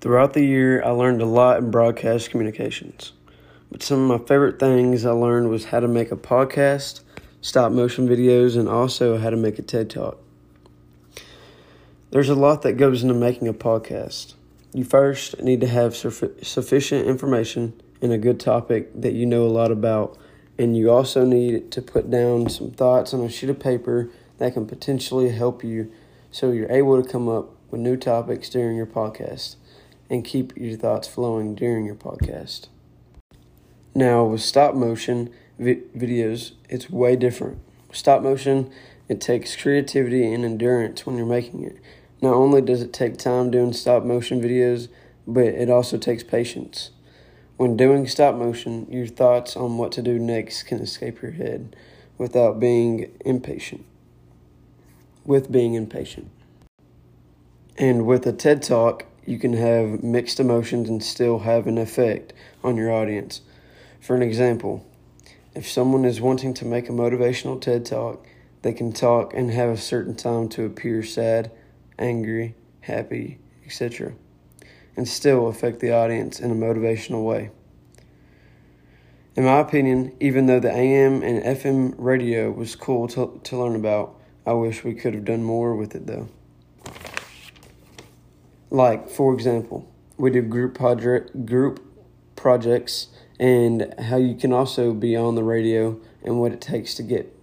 Throughout the year, I learned a lot in broadcast communications. But some of my favorite things I learned was how to make a podcast, stop motion videos, and also how to make a TED Talk. There's a lot that goes into making a podcast. You first need to have sufficient information and a good topic that you know a lot about, and you also need to put down some thoughts on a sheet of paper that can potentially help you so you're able to come up with new topics during your podcast and keep your thoughts flowing during your podcast. Now, with stop motion vi- videos, it's way different. Stop motion, it takes creativity and endurance when you're making it. Not only does it take time doing stop motion videos, but it also takes patience. When doing stop motion, your thoughts on what to do next can escape your head without being impatient. With being impatient. And with a TED Talk, you can have mixed emotions and still have an effect on your audience. For an example, if someone is wanting to make a motivational TED Talk, they can talk and have a certain time to appear sad, angry, happy, etc., and still affect the audience in a motivational way. In my opinion, even though the AM and FM radio was cool to, to learn about, I wish we could have done more with it though. Like, for example, we do group project group projects and how you can also be on the radio and what it takes to get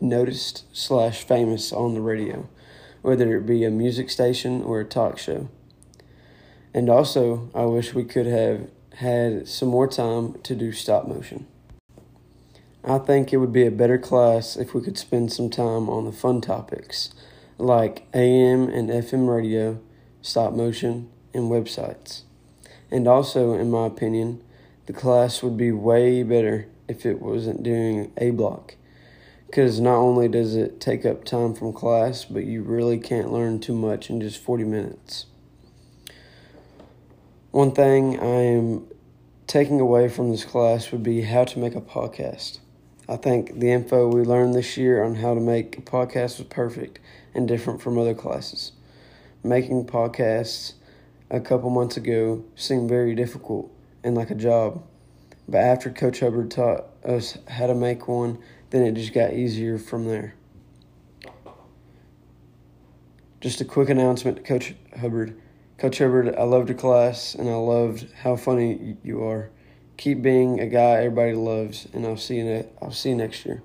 noticed slash famous on the radio, whether it be a music station or a talk show. And also, I wish we could have had some more time to do stop motion. I think it would be a better class if we could spend some time on the fun topics like AM and FM radio, stop motion, and websites. And also, in my opinion, the class would be way better if it wasn't doing A block. Because not only does it take up time from class, but you really can't learn too much in just 40 minutes. One thing I am taking away from this class would be how to make a podcast. I think the info we learned this year on how to make a podcast was perfect and different from other classes. Making podcasts a couple months ago seemed very difficult and like a job. But after Coach Hubbard taught us how to make one, then it just got easier from there. Just a quick announcement to Coach Hubbard. Coach Hubbard, I loved your class and I loved how funny you are. Keep being a guy everybody loves, and I'll see you. Ne- I'll see you next year.